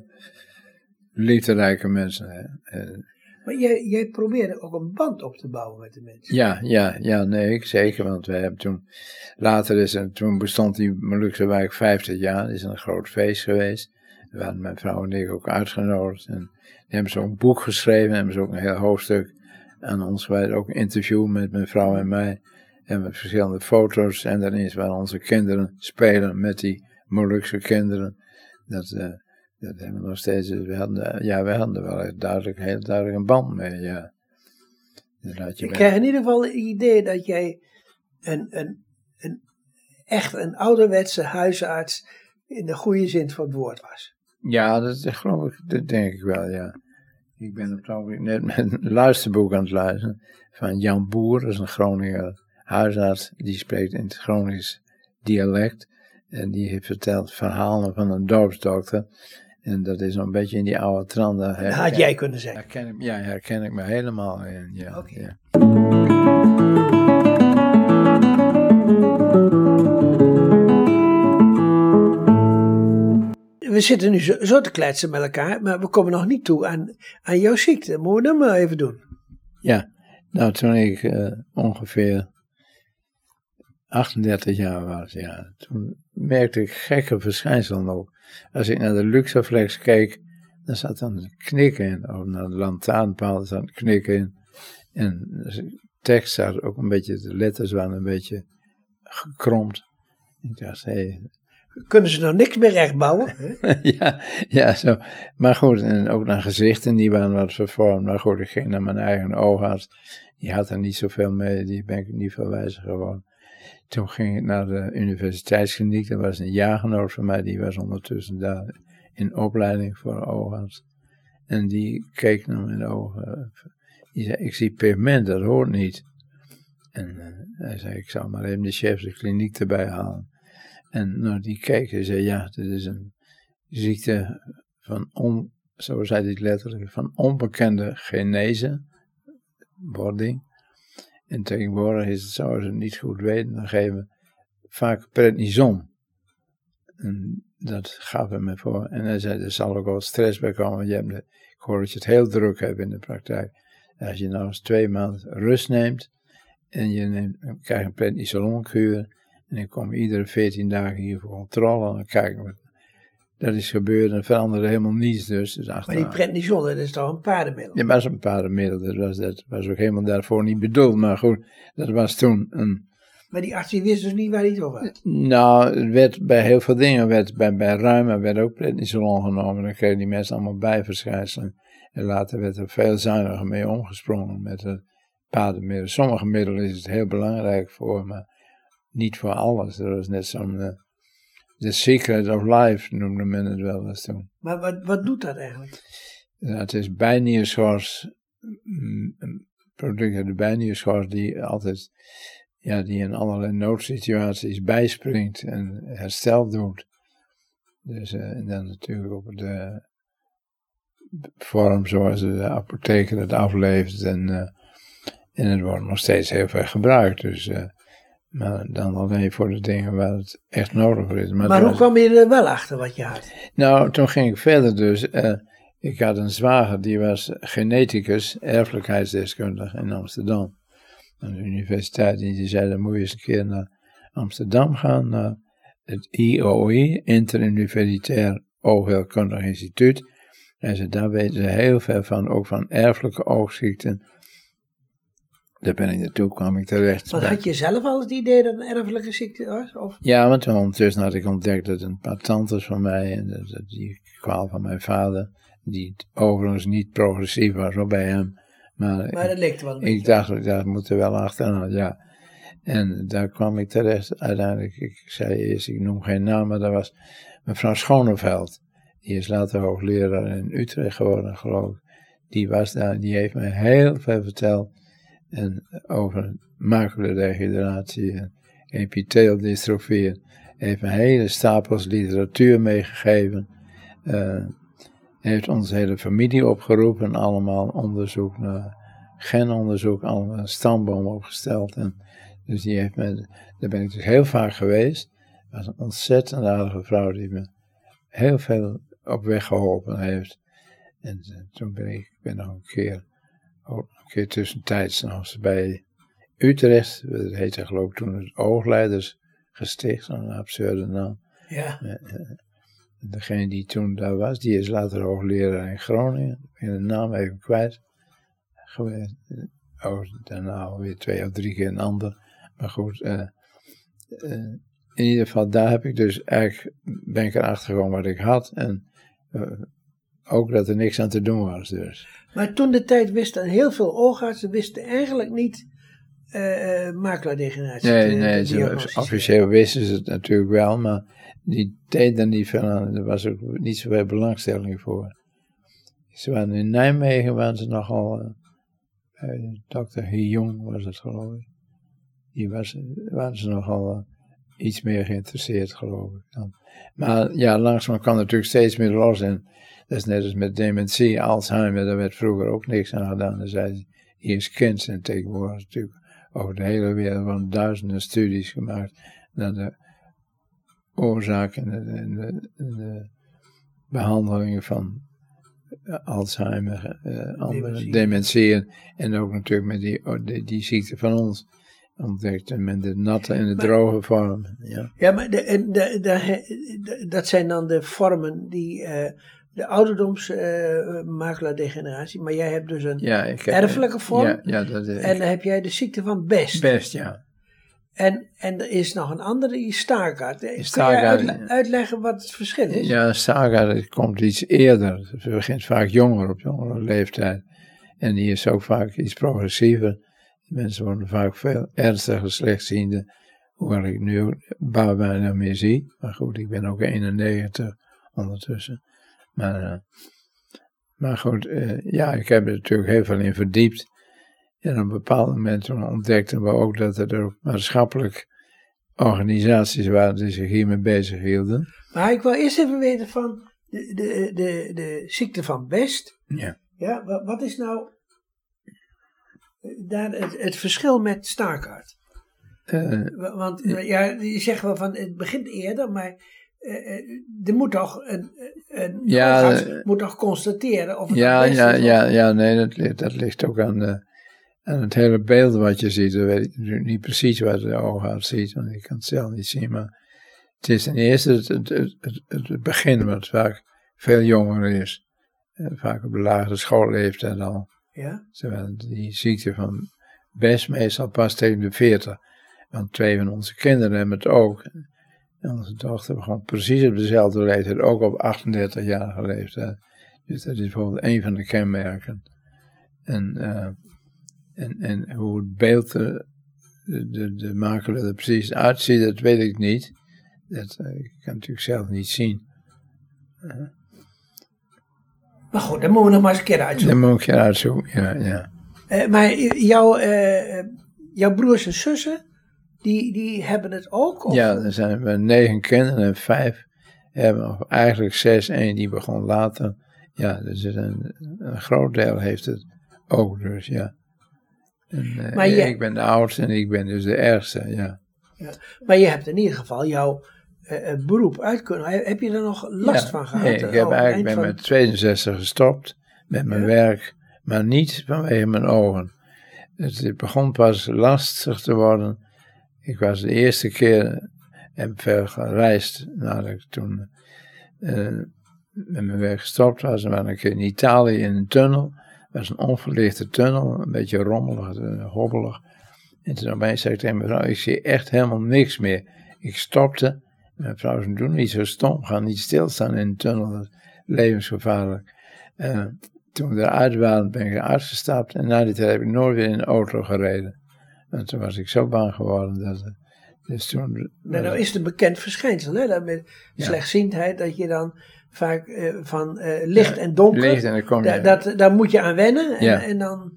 liefderijke mensen. Hè. Eh, Maar jij, jij probeerde ook een band op te bouwen met de mensen. Ja, ja, ja, nee, ik zeker, want we hebben toen, later is er, toen bestond die Molukse wijk 50 jaar, is een groot feest geweest. We hadden mijn vrouw en ik ook uitgenodigd en die hebben ze ook een boek geschreven, hebben ze ook een heel hoofdstuk aan ons gewijd, ook een interview met mijn vrouw en mij. En met verschillende foto's en daarin is waar onze kinderen spelen met die Molukse kinderen. Dat, eh, dat hebben we nog steeds, we hadden, ja, we hadden wel echt duidelijk, heel duidelijk een band mee, ja. Laat je Ik krijg in ieder geval het idee dat jij een, een, een, echt een ouderwetse huisarts in de goede zin van het woord was. Ja, dat, dat geloof ik, dat denk ik wel, ja. Ik ben op het ogenblik net met een luisterboek aan het luisteren van Jan Boer, dat is een Groninger huisarts, die spreekt in het Gronings dialect. En die heeft verteld verhalen van een dorpsdokter. En dat is een beetje in die oude trant. daar Dat had jij kunnen zeggen. herken ik, ja, herken ik me helemaal in. Ja. We zitten nu zo, zo te kletsen met elkaar, maar we komen nog niet toe aan, aan jouw ziekte. Moeten we dat maar even doen. Ja, nou toen ik eh, ongeveer 38 jaar was, ja, toen merkte ik gekke verschijnselen ook. Als ik naar de Luxaflex keek, dan zat dan een knik in, of naar de lantaarnpaal zat een knik in. En de tekst zat ook een beetje, de letters waren een beetje gekromd. Ik dacht, hé, (laughs) Kunnen ze nou niks meer rechtbouwen? (laughs) ja, ja, zo. Maar goed, en ook naar gezichten, die waren wat vervormd. Maar goed, ik ging naar mijn eigen oogarts. Die had er niet zoveel mee, die ben ik niet veel wijzer geworden. Toen ging ik naar de universiteitskliniek, dat was een jaargenoot van mij, die was ondertussen daar in opleiding voor oogarts. En die keek naar mijn ogen. Die zei, ik zie pigment, dat hoort niet. En eh, hij zei, ik zal maar even de chef de kliniek erbij halen. En nou, die keek en zei, ja, dit is een ziekte van, on, zo zei hij letterlijk, van onbekende genese, wording. En tegenwoordig is het, zouden ze niet goed weten, dan geven we vaak prednison. En dat gaf hij me voor. En hij zei, er zal ook wel stress bij komen, je hebt de, ik hoor dat je het heel druk hebt in de praktijk. Als je nou eens twee maanden rust neemt, en je neemt, dan krijg je een prednisolonkuur, en ik kom iedere 14 dagen hier voor controle. En dan kijken we. Dat is gebeurd en veranderde helemaal niets. Dus, dus Maar die prednison, dat is toch een paardenmiddel? Ja, was een paardenmiddel. Dat was, dat was ook helemaal daarvoor niet bedoeld. Maar goed, dat was toen een. Maar die arts wist dus niet waar hij het over had. Nou, het werd bij heel veel dingen, werd, bij, bij Ruima werd ook prednisolon genomen. Dan kregen die mensen allemaal bijverschijnselen. En later werd er veel zuiniger mee omgesprongen met het paardenmiddel. Sommige middelen is het heel belangrijk voor, maar niet voor alles. Dat was net zo'n. The Secret of Life noemde men het wel eens toen. Maar wat, wat doet dat eigenlijk? Het is bijnierschors, mm, een product uit de bijnierschors die altijd, ja, die in allerlei noodsituaties bijspringt en herstel doet. Dus, eh, en dan natuurlijk op de vorm zoals de apotheker het aflevert en, eh, en het wordt nog steeds heel veel gebruikt. Dus, eh, maar dan alleen voor de dingen waar het echt nodig is. Maar hoe was- kwam je er wel achter wat je had? nou, toen ging ik verder dus. eh, ik had een zwager, die was geneticus, erfelijkheidsdeskundige in Amsterdam. Aan de universiteit. En die zei, dan moet je eens een keer naar Amsterdam gaan, naar het IOI, Interuniversitair Oogheelkundig Instituut. Hij zei, daar weten ze heel veel van, ook van erfelijke oogziekten. Daar ben ik naartoe, kwam ik terecht. Bij- had je zelf al het idee dat het een erfelijke ziekte was? Of? ja, want ondertussen had ik ontdekt dat een paar tantes van mij en dat, dat die kwaal van mijn vader, die overigens niet progressief was hoor, bij hem, maar, Maar dat leek wel een ik dacht, ik dacht, moet er wel achteraan, ja. En daar kwam ik terecht, uiteindelijk, ik zei eerst, ik noem geen naam, maar dat was mevrouw Schoneveld. Die is later hoogleraar in Utrecht geworden, geloof ik. Die was daar, die heeft mij heel veel verteld en over maculadegeneratie en epiteeldystrofie. Heeft me hele stapels literatuur meegegeven. Eh, heeft onze hele familie opgeroepen, allemaal onderzoek naar genonderzoek, allemaal een stamboom opgesteld. En dus die heeft me, daar ben ik dus heel vaak geweest. Dat was een ontzettend aardige vrouw die me heel veel op weg geholpen heeft. En eh, toen ben ik, ben nog een keer, een keer tussentijds nog eens bij Utrecht, dat heette geloof ik toen het Oogleidersgesticht, zo'n absurde naam. Ja. Degene die toen daar was, die is later hoogleraar in Groningen. Ik ben de naam even kwijt. Geweest. Oh, daarna alweer twee of drie keer een ander. Maar goed, eh, eh, in ieder geval, daar heb ik dus eigenlijk, ben ik erachter gekomen wat ik had. En eh, ook dat er niks aan te doen was dus. Maar toen de tijd wisten heel veel oogartsen wisten eigenlijk niet eh eh maculadegeneratie. Nee, nee, ze, officieel wisten ze het natuurlijk wel, maar die deden er niet veel aan. Er was ook niet zoveel belangstelling voor. Ze waren in Nijmegen, waren ze nogal, uh, bij dokter was het geloof ik. Die was, waren ze nogal uh, iets meer geïnteresseerd geloof ik. Dan. Maar ja, langzaam kwam natuurlijk steeds meer los en dat is net als met dementie, Alzheimer, daar werd vroeger ook niks aan gedaan. Dan zei ze, hier is kind en tegenwoordig natuurlijk over de hele wereld van duizenden studies gemaakt naar de oorzaken en de, de, behandelingen van Alzheimer, uh, andere dementie en ook natuurlijk met die, oh, die, die ziekte van ons ontdekt met de natte en de droge vorm. Ja, ja maar de, de, de, dat zijn dan de vormen die uh, de ouderdomsmakelaar uh, degeneratie, maar jij hebt dus een ja, heb, erfelijke vorm ja, ja, dat, en dan heb jij de ziekte van Best. Best, ja. En, en er is nog een andere, die Stargardt. Kun Stargardt, je uitle uitleggen wat het verschil is? Ja, Stargardt komt iets eerder. Het begint vaak jonger, op jongere leeftijd. En die is ook vaak iets progressiever. Mensen worden vaak veel ernstiger slechtziende. Hoewel ik nu bijna meer zie. Maar goed, ik ben ook 91 ondertussen. Maar, uh, maar goed, uh, ja, ik heb er natuurlijk heel veel in verdiept. En op een bepaald moment ontdekten we ook dat er ook maatschappelijk organisaties waren die zich hiermee bezig hielden. Maar ik wil eerst even weten van de, de, de, de ziekte van Best. Ja. Ja, wat is nou daar het, het verschil met Starkart? Uh, Want ja, je zegt wel van het begint eerder, maar uh, er moet toch een, een ja, moet toch constateren of het ja, ja, ja, ja, nee, dat, ligt, dat ligt ook aan de en het hele beeld wat je ziet, dan weet ik natuurlijk niet precies wat de oogarts ziet, want ik kan het zelf niet zien. Maar het is ten eerste het, het, het, het begin, wat vaak veel jonger is. Vaak op de lagere schoolleeftijd al. Ja? Terwijl die ziekte van best meestal pas tegen de 40. Want twee van onze kinderen hebben het ook. En onze dochter begon precies op dezelfde leeftijd, ook op 38-jarige leeftijd. Dus dat is bijvoorbeeld een van de kenmerken. En uh, en, en hoe het beeld, de, de, de makelaar er precies uitziet, dat weet ik niet. Dat uh, ik kan natuurlijk zelf niet zien. Uh. Maar goed, dan moeten we nog maar eens een keer uitzoeken. Dan moet ik een keer uitzoeken, ja. ja. Uh, maar jouw, jouw broers en zussen, die, die hebben het ook? Of? Ja, er zijn we negen kinderen en vijf hebben, of eigenlijk zes, één die begon later. Ja, dus een, een groot deel heeft het ook, dus ja. En, maar je, ik ben de oudste en ik ben dus de ergste, ja. ja. Maar je hebt in ieder geval jouw uh, beroep uit kunnen. Heb je er nog last ja, van gehad? Nee, ik heb oh, eigenlijk ben van... met 62 gestopt met mijn ja. werk, maar niet vanwege mijn ogen. Het begon pas lastig te worden. Ik was de eerste keer en veel gereisd nadat ik toen uh, met mijn werk gestopt was. Waren een keer in Italië in een tunnel. Het was een onverlichte tunnel, een beetje rommelig, eh, hobbelig. En toen opeens zei ik tegen mijn vrouw, ik zie echt helemaal niks meer. Ik stopte. Mijn vrouw zei, doe niet zo stom, ga niet stilstaan in een tunnel, dat is levensgevaarlijk. En toen we eruit waren, ben ik uitgestapt en na die tijd heb ik nooit weer in een auto gereden. En toen was ik zo bang geworden dat... Dus toen, nou, is het een bekend verschijnsel, hè? Dat met ja. slechtziendheid, dat je dan vaak uh, van uh, licht ja, en donker. Licht en dan kom je, da, dat, daar moet je aan wennen. En, ja. en dan...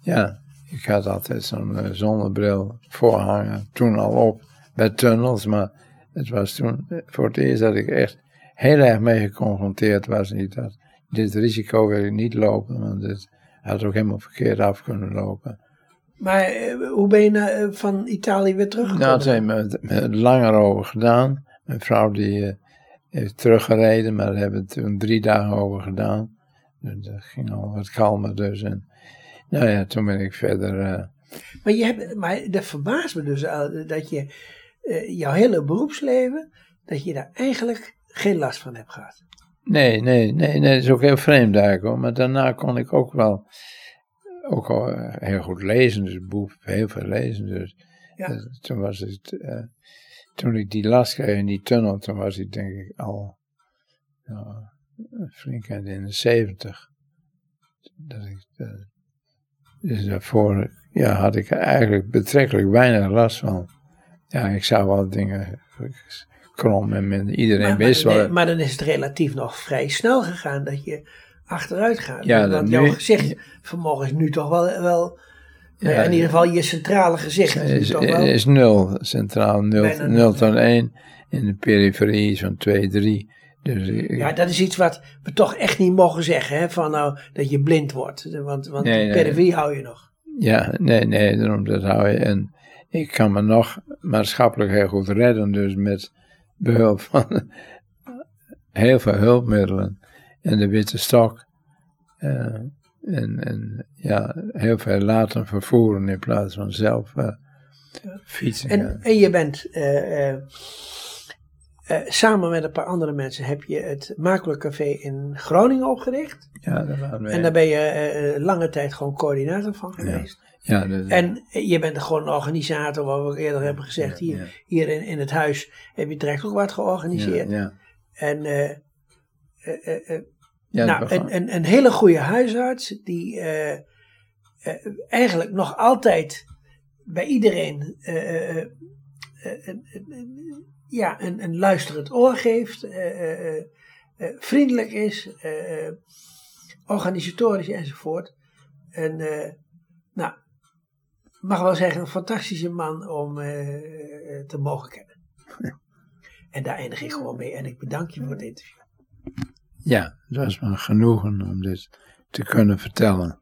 Ja, ik had altijd zo'n uh, zonnebril voorhangen, toen al op, bij tunnels. Maar het was toen voor het eerst dat ik echt heel erg mee geconfronteerd was. Niet dat, dit risico wil ik niet lopen, want het had ook helemaal verkeerd af kunnen lopen. Maar hoe ben je na, van Italië weer teruggekomen? Nou, daar hebben we langer over gedaan. Mijn vrouw die heeft teruggereden, maar daar hebben we toen drie dagen over gedaan. Dus dat ging al wat kalmer dus. En nou ja, toen ben ik verder... Uh... Maar, je hebt, maar dat verbaast me dus dat je uh, jouw hele beroepsleven, dat je daar eigenlijk geen last van hebt gehad. Nee, nee, nee, nee, dat is ook heel vreemd eigenlijk hoor. Maar daarna kon ik ook wel ook al heel goed lezen, dus boek, heel veel lezen. Dus ja. dus, toen was het... Uh, toen ik die last kreeg in die tunnel, toen was ik denk ik al flink in de zeventig. Dat ik, dus daarvoor ja, had ik eigenlijk betrekkelijk weinig last van. Ja, ik zou wel dingen krom en iedereen maar, wist maar, wel. Maar dan is het relatief nog vrij snel gegaan dat je achteruit gaat. Ja, Want dat jouw nu- gezichtsvermogen is nu toch wel, wel Ja, ja, in ieder geval je centrale gezicht is, is, toch wel. is nul, centraal 0, Bijna 0 nul, tot 1. In de periferie zo'n 2, 3. Dus Ja, dat is iets wat we toch echt niet mogen zeggen, hè, van nou, dat je blind wordt. Want, want Nee, nee. periferie hou je nog. Ja, nee, nee, daarom dat hou je. En ik kan me nog maatschappelijk heel goed redden, dus met behulp van (laughs) heel veel hulpmiddelen en de witte stok. eh, en, en ja, heel veel laten vervoeren in plaats van zelf eh, fietsen. En, en je bent eh, samen met een paar andere mensen heb je het Makelijk Café in Groningen opgericht. ja, waren wij. En daar ben je lange tijd gewoon coördinator van geweest. ja, dat- En je bent gewoon een organisator, wat we ook eerder hebben gezegd. ja, Hier, ja, hier in, in het huis heb je direct ook wat georganiseerd. Ja, ja. En eh, eh, eh, eh, Ja, nou, een, een, een hele goede huisarts die eh, eh, eigenlijk nog altijd bij iedereen eh, eh, eh, eh, eh, eh, ja, een, een luisterend oor geeft, eh, eh, eh, eh, vriendelijk is, eh, eh, organisatorisch enzovoort. En eh, nou, mag wel zeggen, een fantastische man om eh, eh, te mogen kennen. (laughs) En daar eindig ik gewoon mee en ik bedank je voor het interview. ja, het was me genoegen om dit te kunnen vertellen.